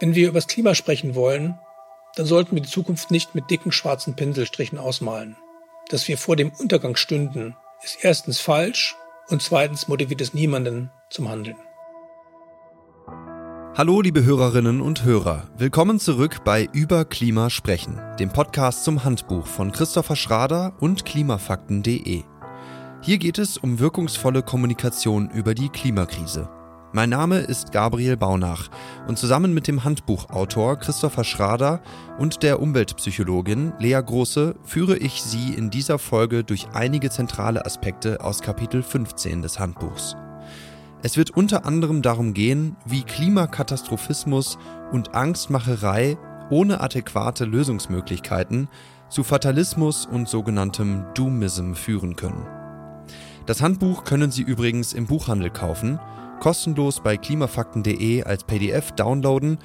Wenn wir über das Klima sprechen wollen, dann sollten wir die Zukunft nicht mit dicken schwarzen Pinselstrichen ausmalen. Dass wir vor dem Untergang stünden, ist erstens falsch und zweitens motiviert es niemanden zum Handeln. Hallo liebe Hörerinnen und Hörer, willkommen zurück bei Über Klima sprechen, dem Podcast zum Handbuch von Christopher Schrader und klimafakten.de. Hier geht es um wirkungsvolle Kommunikation über die Klimakrise. Mein Name ist Gabriel Baunach und zusammen mit dem Handbuchautor Christopher Schrader und der Umweltpsychologin Lea Große führe ich Sie in dieser Folge durch einige zentrale Aspekte aus Kapitel 15 des Handbuchs. Es wird unter anderem darum gehen, wie Klimakatastrophismus und Angstmacherei ohne adäquate Lösungsmöglichkeiten zu Fatalismus und sogenanntem Doomism führen können. Das Handbuch können Sie übrigens im Buchhandel kaufen, kostenlos bei klimafakten.de als PDF downloaden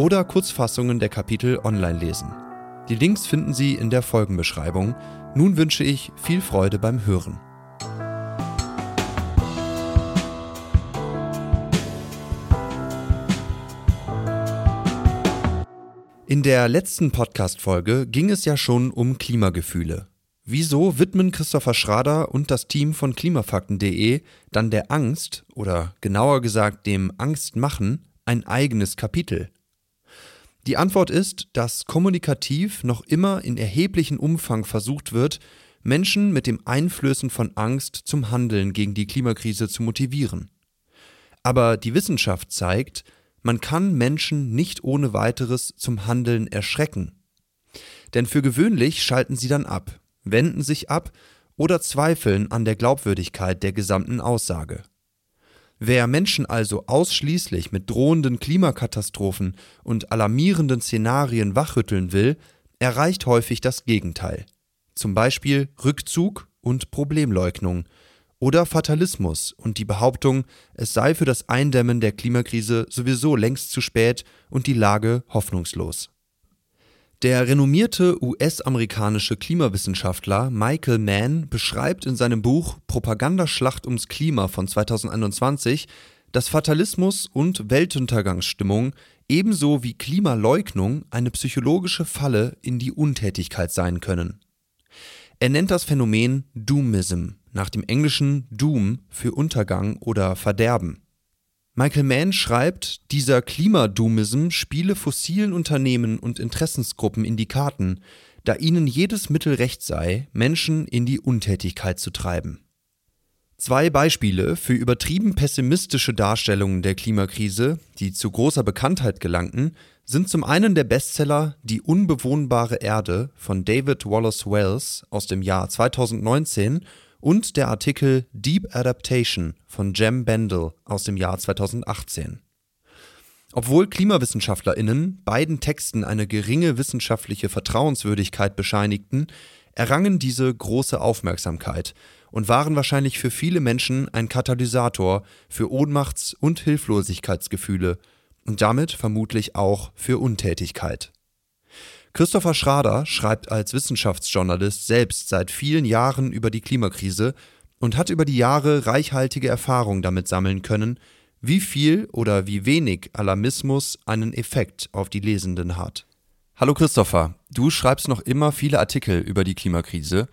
oder Kurzfassungen der Kapitel online lesen. Die Links finden Sie in der Folgenbeschreibung. Nun wünsche ich viel Freude beim Hören. In der letzten Podcast-Folge ging es ja schon um Klimagefühle. Wieso widmen Christopher Schrader und das Team von klimafakten.de dann der Angst oder genauer gesagt dem Angstmachen ein eigenes Kapitel? Die Antwort ist, dass kommunikativ noch immer in erheblichem Umfang versucht wird, Menschen mit dem Einflößen von Angst zum Handeln gegen die Klimakrise zu motivieren. Aber die Wissenschaft zeigt, man kann Menschen nicht ohne weiteres zum Handeln erschrecken. Denn für gewöhnlich schalten sie dann ab, wenden sich ab oder zweifeln an der Glaubwürdigkeit der gesamten Aussage. Wer Menschen also ausschließlich mit drohenden Klimakatastrophen und alarmierenden Szenarien wachrütteln will, erreicht häufig das Gegenteil. Zum Beispiel Rückzug und Problemleugnung oder Fatalismus und die Behauptung, es sei für das Eindämmen der Klimakrise sowieso längst zu spät und die Lage hoffnungslos. Der renommierte US-amerikanische Klimawissenschaftler Michael Mann beschreibt in seinem Buch Propagandaschlacht ums Klima von 2021, dass Fatalismus und Weltuntergangsstimmung ebenso wie Klimaleugnung eine psychologische Falle in die Untätigkeit sein können. Er nennt das Phänomen Doomism, nach dem englischen Doom für Untergang oder Verderben. Michael Mann schreibt, dieser Klimadoomism spiele fossilen Unternehmen und Interessensgruppen in die Karten, da ihnen jedes Mittel recht sei, Menschen in die Untätigkeit zu treiben. Zwei Beispiele für übertrieben pessimistische Darstellungen der Klimakrise, die zu großer Bekanntheit gelangten, sind zum einen der Bestseller Die unbewohnbare Erde von David Wallace Wells aus dem Jahr 2019 und der Artikel Deep Adaptation von Jem Bendel aus dem Jahr 2018. Obwohl KlimawissenschaftlerInnen beiden Texten eine geringe wissenschaftliche Vertrauenswürdigkeit bescheinigten, errangen diese große Aufmerksamkeit und waren wahrscheinlich für viele Menschen ein Katalysator für Ohnmachts- und Hilflosigkeitsgefühle und damit vermutlich auch für Untätigkeit. Christopher Schrader schreibt als Wissenschaftsjournalist selbst seit vielen Jahren über die Klimakrise und hat über die Jahre reichhaltige Erfahrung damit sammeln können, wie viel oder wie wenig Alarmismus einen Effekt auf die Lesenden hat. Hallo Christopher, du schreibst noch immer viele Artikel über die Klimakrise.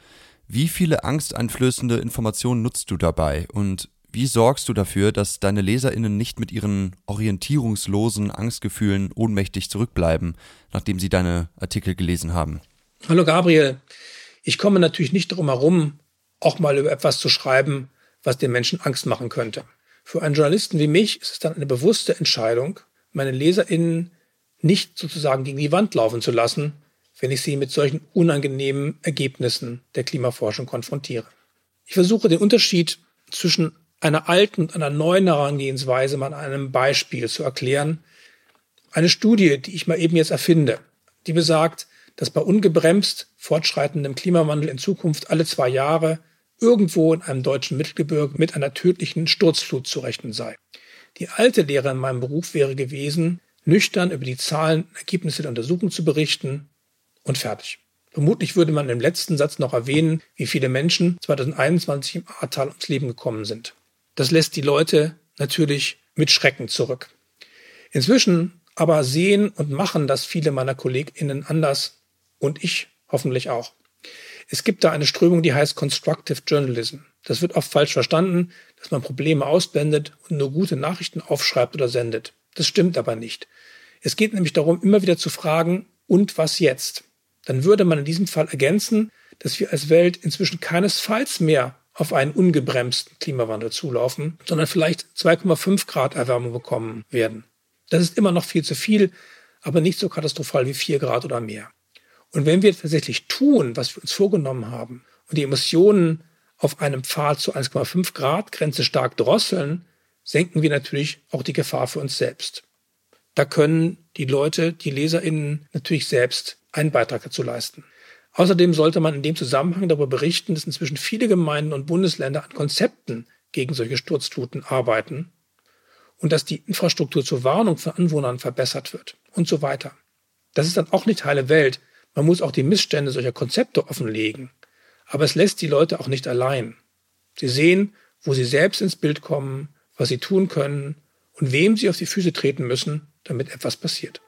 Wie viele angsteinflößende Informationen nutzt du dabei und wie sorgst du dafür, dass deine LeserInnen nicht mit ihren orientierungslosen Angstgefühlen ohnmächtig zurückbleiben, nachdem sie deine Artikel gelesen haben? Hallo Gabriel. Ich komme natürlich nicht darum herum, auch mal über etwas zu schreiben, was den Menschen Angst machen könnte. Für einen Journalisten wie mich ist es dann eine bewusste Entscheidung, meine LeserInnen nicht sozusagen gegen die Wand laufen zu lassen, wenn ich sie mit solchen unangenehmen Ergebnissen der Klimaforschung konfrontiere. Ich versuche den Unterschied zwischen einer alten und einer neuen Herangehensweise mal an einem Beispiel zu erklären. Eine Studie, die ich mal eben jetzt erfinde, die besagt, dass bei ungebremst fortschreitendem Klimawandel in Zukunft alle zwei Jahre irgendwo in einem deutschen Mittelgebirge mit einer tödlichen Sturzflut zu rechnen sei. Die alte Lehre in meinem Beruf wäre gewesen, nüchtern über die Zahlen und Ergebnisse der Untersuchung zu berichten und fertig. Vermutlich würde man im letzten Satz noch erwähnen, wie viele Menschen 2021 im Ahrtal ums Leben gekommen sind. Das lässt die Leute natürlich mit Schrecken zurück. Inzwischen aber sehen und machen das viele meiner KollegInnen anders und ich hoffentlich auch. Es gibt da eine Strömung, die heißt Constructive Journalism. Das wird oft falsch verstanden, dass man Probleme ausblendet und nur gute Nachrichten aufschreibt oder sendet. Das stimmt aber nicht. Es geht nämlich darum, immer wieder zu fragen, und was jetzt? Dann würde man in diesem Fall ergänzen, dass wir als Welt inzwischen keinesfalls mehr auf einen ungebremsten Klimawandel zulaufen, sondern vielleicht 2,5 Grad Erwärmung bekommen werden. Das ist immer noch viel zu viel, aber nicht so katastrophal wie 4 Grad oder mehr. Und wenn wir tatsächlich tun, was wir uns vorgenommen haben und die Emissionen auf einem Pfad zu 1,5 Grad Grenze stark drosseln, senken wir natürlich auch die Gefahr für uns selbst. Da können die Leute, die LeserInnen natürlich selbst einen Beitrag dazu leisten. Außerdem sollte man in dem Zusammenhang darüber berichten, dass inzwischen viele Gemeinden und Bundesländer an Konzepten gegen solche Sturzfluten arbeiten und dass die Infrastruktur zur Warnung von Anwohnern verbessert wird und so weiter. Das ist dann auch nicht heile Welt. Man muss auch die Missstände solcher Konzepte offenlegen. Aber es lässt die Leute auch nicht allein. Sie sehen, wo sie selbst ins Bild kommen, was sie tun können und wem sie auf die Füße treten müssen, damit etwas passiert.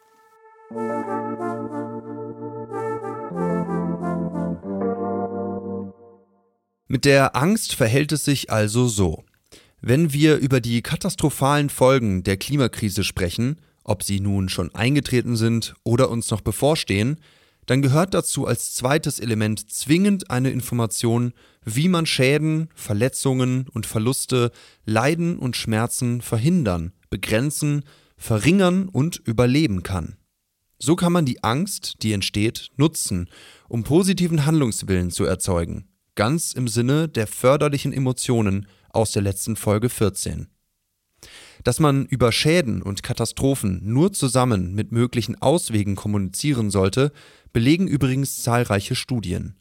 Mit der Angst verhält es sich also so. Wenn wir über die katastrophalen Folgen der Klimakrise sprechen, ob sie nun schon eingetreten sind oder uns noch bevorstehen, dann gehört dazu als zweites Element zwingend eine Information, wie man Schäden, Verletzungen und Verluste, Leiden und Schmerzen verhindern, begrenzen, verringern und überleben kann. So kann man die Angst, die entsteht, nutzen, um positiven Handlungswillen zu erzeugen, ganz im Sinne der förderlichen Emotionen aus der letzten Folge 14. Dass man über Schäden und Katastrophen nur zusammen mit möglichen Auswegen kommunizieren sollte, belegen übrigens zahlreiche Studien.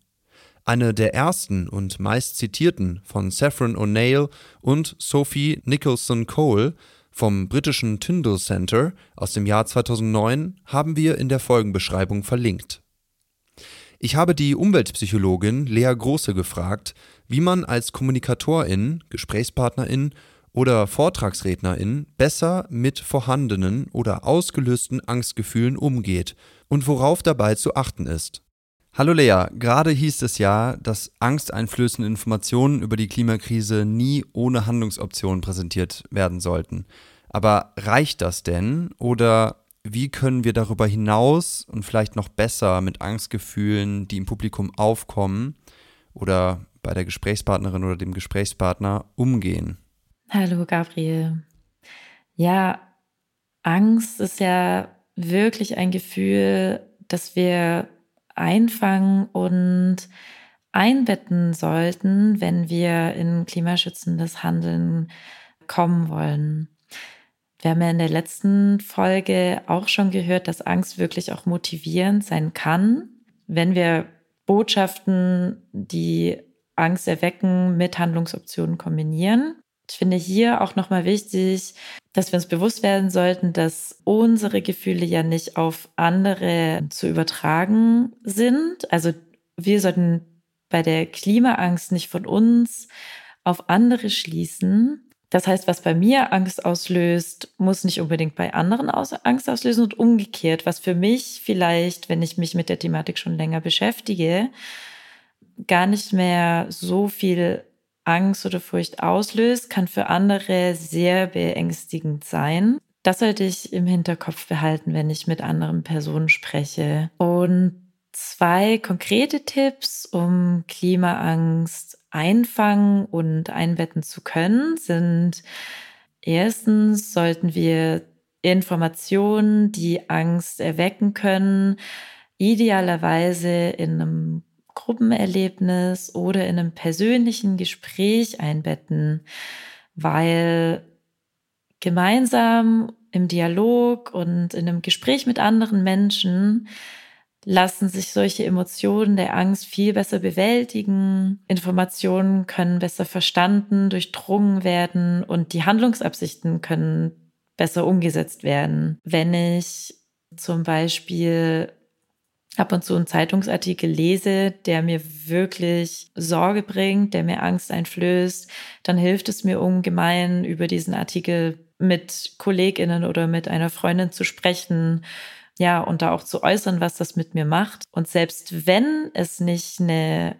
Eine der ersten und meist zitierten von Saffron O'Neill und Sophie Nicholson Cole vom britischen Tyndall Center aus dem Jahr 2009 haben wir in der Folgenbeschreibung verlinkt. Ich habe die Umweltpsychologin Lea Große gefragt, wie man als Kommunikatorin, Gesprächspartnerin oder Vortragsrednerin besser mit vorhandenen oder ausgelösten Angstgefühlen umgeht und worauf dabei zu achten ist. Hallo Lea, gerade hieß es ja, dass angsteinflößende Informationen über die Klimakrise nie ohne Handlungsoptionen präsentiert werden sollten. Aber reicht das denn oder wie können wir darüber hinaus und vielleicht noch besser mit Angstgefühlen, die im Publikum aufkommen oder bei der Gesprächspartnerin oder dem Gesprächspartner umgehen? Hallo Gabriel. Ja, Angst ist ja wirklich ein Gefühl, das wir einfangen und einbetten sollten, wenn wir in klimaschützendes Handeln kommen wollen. Wir haben ja in der letzten Folge auch schon gehört, dass Angst wirklich auch motivierend sein kann, wenn wir Botschaften, die Angst erwecken, mit Handlungsoptionen kombinieren. Ich finde hier auch nochmal wichtig, dass wir uns bewusst werden sollten, dass unsere Gefühle ja nicht auf andere zu übertragen sind. Also wir sollten bei der Klimaangst nicht von uns auf andere schließen. Das heißt, was bei mir Angst auslöst, muss nicht unbedingt bei anderen Angst auslösen und umgekehrt, was für mich vielleicht, wenn ich mich mit der Thematik schon länger beschäftige, gar nicht mehr so viel Angst oder Furcht auslöst, kann für andere sehr beängstigend sein. Das sollte ich im Hinterkopf behalten, wenn ich mit anderen Personen spreche. Und zwei konkrete Tipps, um Klimaangst einfangen und einbetten zu können, sind erstens sollten wir Informationen, die Angst erwecken können, idealerweise in einem Gruppenerlebnis oder in einem persönlichen Gespräch einbetten, weil gemeinsam im Dialog und in einem Gespräch mit anderen Menschen lassen sich solche Emotionen der Angst viel besser bewältigen. Informationen können besser verstanden, durchdrungen werden und die Handlungsabsichten können besser umgesetzt werden. Wenn ich zum Beispiel ab und zu einen Zeitungsartikel lese, der mir wirklich Sorge bringt, der mir Angst einflößt, dann hilft es mir ungemein, über diesen Artikel mit Kolleginnen oder mit einer Freundin zu sprechen, ja, und da auch zu äußern, was das mit mir macht. Und selbst wenn es nicht eine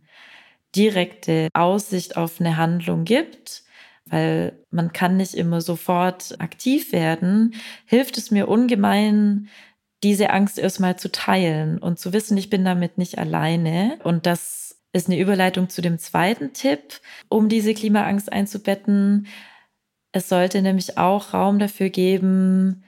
direkte Aussicht auf eine Handlung gibt, weil man kann nicht immer sofort aktiv werden, hilft es mir ungemein, diese Angst erstmal zu teilen und zu wissen, ich bin damit nicht alleine. Und das ist eine Überleitung zu dem zweiten Tipp, um diese Klimaangst einzubetten. Es sollte nämlich auch Raum dafür geben,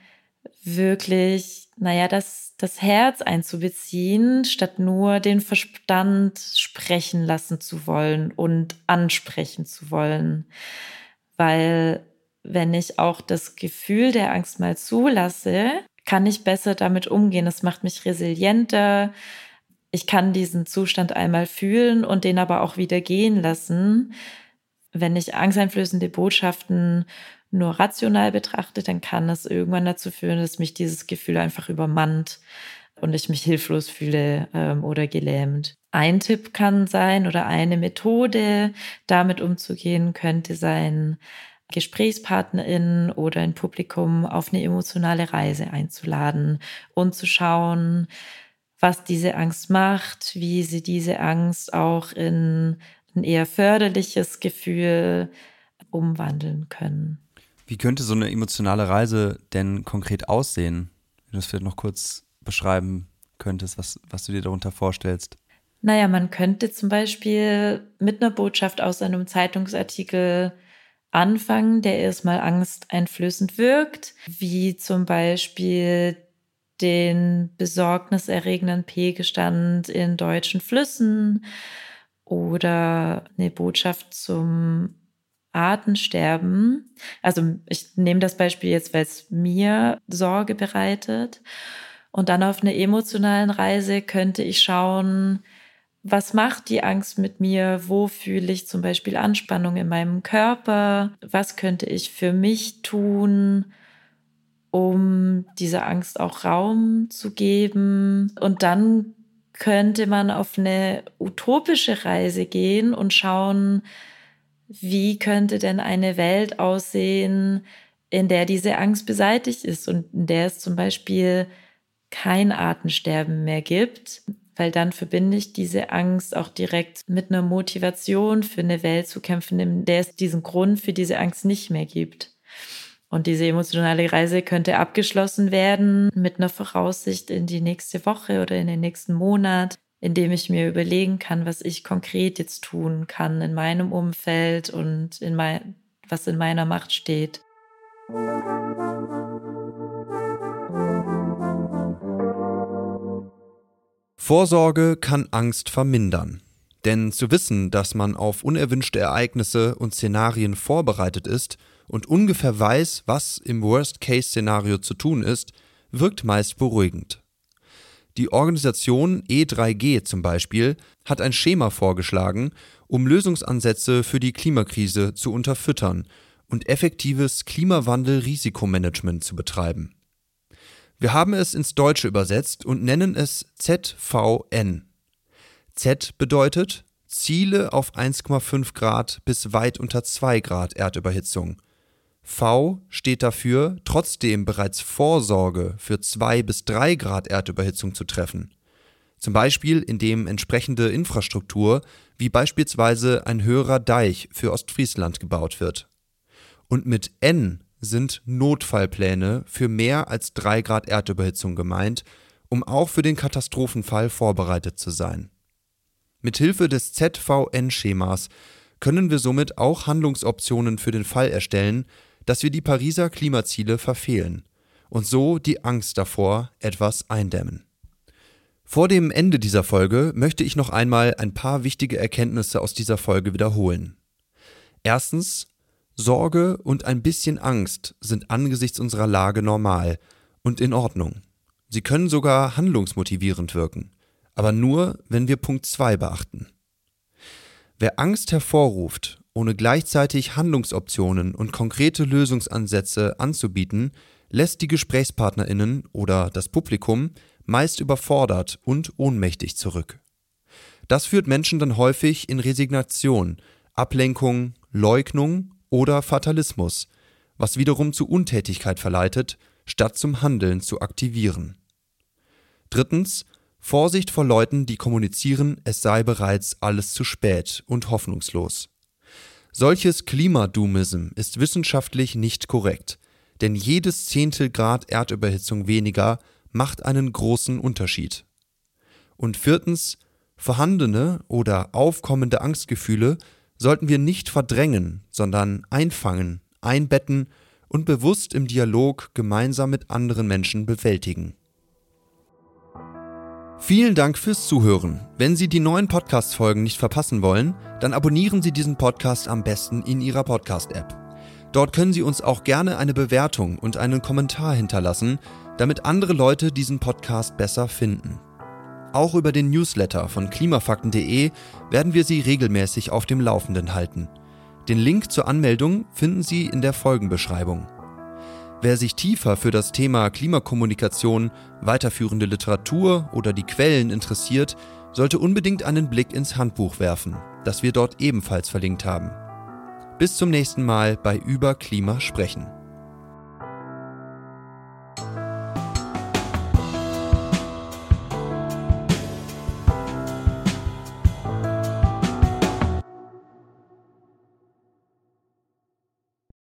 wirklich, naja, das, das Herz einzubeziehen, statt nur den Verstand sprechen lassen zu wollen und ansprechen zu wollen. Weil wenn ich auch das Gefühl der Angst mal zulasse, kann ich besser damit umgehen. Es macht mich resilienter. Ich kann diesen Zustand einmal fühlen und den aber auch wieder gehen lassen. Wenn ich angsteinflößende Botschaften nur rational betrachte, dann kann es irgendwann dazu führen, dass mich dieses Gefühl einfach übermannt und ich mich hilflos fühle ähm, oder gelähmt. Ein Tipp kann sein oder eine Methode, damit umzugehen, könnte sein, GesprächspartnerInnen oder ein Publikum auf eine emotionale Reise einzuladen und zu schauen, was diese Angst macht, wie sie diese Angst auch in ein eher förderliches Gefühl umwandeln können. Wie könnte so eine emotionale Reise denn konkret aussehen? Wenn du das vielleicht noch kurz beschreiben könntest, was, was du dir darunter vorstellst. Naja, man könnte zum Beispiel mit einer Botschaft aus einem Zeitungsartikel anfangen, der erstmal angsteinflößend wirkt, wie zum Beispiel den besorgniserregenden Pegelstand in deutschen Flüssen oder eine Botschaft zum Artensterben. Also ich nehme das Beispiel jetzt, weil es mir Sorge bereitet. Und dann auf einer emotionalen Reise könnte ich schauen, was macht die Angst mit mir? Wo fühle ich zum Beispiel Anspannung in meinem Körper? Was könnte ich für mich tun, um dieser Angst auch Raum zu geben? Und dann könnte man auf eine utopische Reise gehen und schauen, wie könnte denn eine Welt aussehen, in der diese Angst beseitigt ist und in der es zum Beispiel kein Artensterben mehr gibt, weil dann verbinde ich diese Angst auch direkt mit einer Motivation für eine Welt zu kämpfen, in der es diesen Grund für diese Angst nicht mehr gibt. Und diese emotionale Reise könnte abgeschlossen werden mit einer Voraussicht in die nächste Woche oder in den nächsten Monat, indem ich mir überlegen kann, was ich konkret jetzt tun kann in meinem Umfeld und in mein, was in meiner Macht steht. Vorsorge kann Angst vermindern. Denn zu wissen, dass man auf unerwünschte Ereignisse und Szenarien vorbereitet ist und ungefähr weiß, was im Worst-Case-Szenario zu tun ist, wirkt meist beruhigend. Die Organisation E3G zum Beispiel hat ein Schema vorgeschlagen, um Lösungsansätze für die Klimakrise zu unterfüttern und effektives Klimawandel-Risikomanagement zu betreiben. Wir haben es ins Deutsche übersetzt und nennen es ZVN. Z bedeutet Ziele auf 1,5 Grad bis weit unter 2 Grad Erdüberhitzung V steht dafür, trotzdem bereits Vorsorge für 2 bis 3 Grad Erdüberhitzung zu treffen. Zum Beispiel indem entsprechende Infrastruktur wie beispielsweise ein höherer Deich für Ostfriesland gebaut wird. Und mit N sind Notfallpläne für mehr als 3 Grad Erdüberhitzung gemeint, um auch für den Katastrophenfall vorbereitet zu sein. Mithilfe des ZVN-Schemas können wir somit auch Handlungsoptionen für den Fall erstellen, dass wir die Pariser Klimaziele verfehlen und so die Angst davor etwas eindämmen. Vor dem Ende dieser Folge möchte ich noch einmal ein paar wichtige Erkenntnisse aus dieser Folge wiederholen. Erstens, Sorge und ein bisschen Angst sind angesichts unserer Lage normal und in Ordnung. Sie können sogar handlungsmotivierend wirken, aber nur, wenn wir Punkt 2 beachten. Wer Angst hervorruft ohne gleichzeitig Handlungsoptionen und konkrete Lösungsansätze anzubieten, lässt die Gesprächspartnerinnen oder das Publikum meist überfordert und ohnmächtig zurück. Das führt Menschen dann häufig in Resignation, Ablenkung, Leugnung oder Fatalismus, was wiederum zu Untätigkeit verleitet, statt zum Handeln zu aktivieren. Drittens Vorsicht vor Leuten, die kommunizieren, es sei bereits alles zu spät und hoffnungslos. Solches Klimadoomism ist wissenschaftlich nicht korrekt, denn jedes Zehntel Grad Erdüberhitzung weniger macht einen großen Unterschied. Und viertens, vorhandene oder aufkommende Angstgefühle sollten wir nicht verdrängen, sondern einfangen, einbetten und bewusst im Dialog gemeinsam mit anderen Menschen bewältigen. Vielen Dank fürs Zuhören. Wenn Sie die neuen Podcast-Folgen nicht verpassen wollen, dann abonnieren Sie diesen Podcast am besten in Ihrer Podcast-App. Dort können Sie uns auch gerne eine Bewertung und einen Kommentar hinterlassen, damit andere Leute diesen Podcast besser finden. Auch über den Newsletter von klimafakten.de werden wir Sie regelmäßig auf dem Laufenden halten. Den Link zur Anmeldung finden Sie in der Folgenbeschreibung. Wer sich tiefer für das Thema Klimakommunikation, weiterführende Literatur oder die Quellen interessiert, sollte unbedingt einen Blick ins Handbuch werfen, das wir dort ebenfalls verlinkt haben. Bis zum nächsten Mal bei Über Klima sprechen.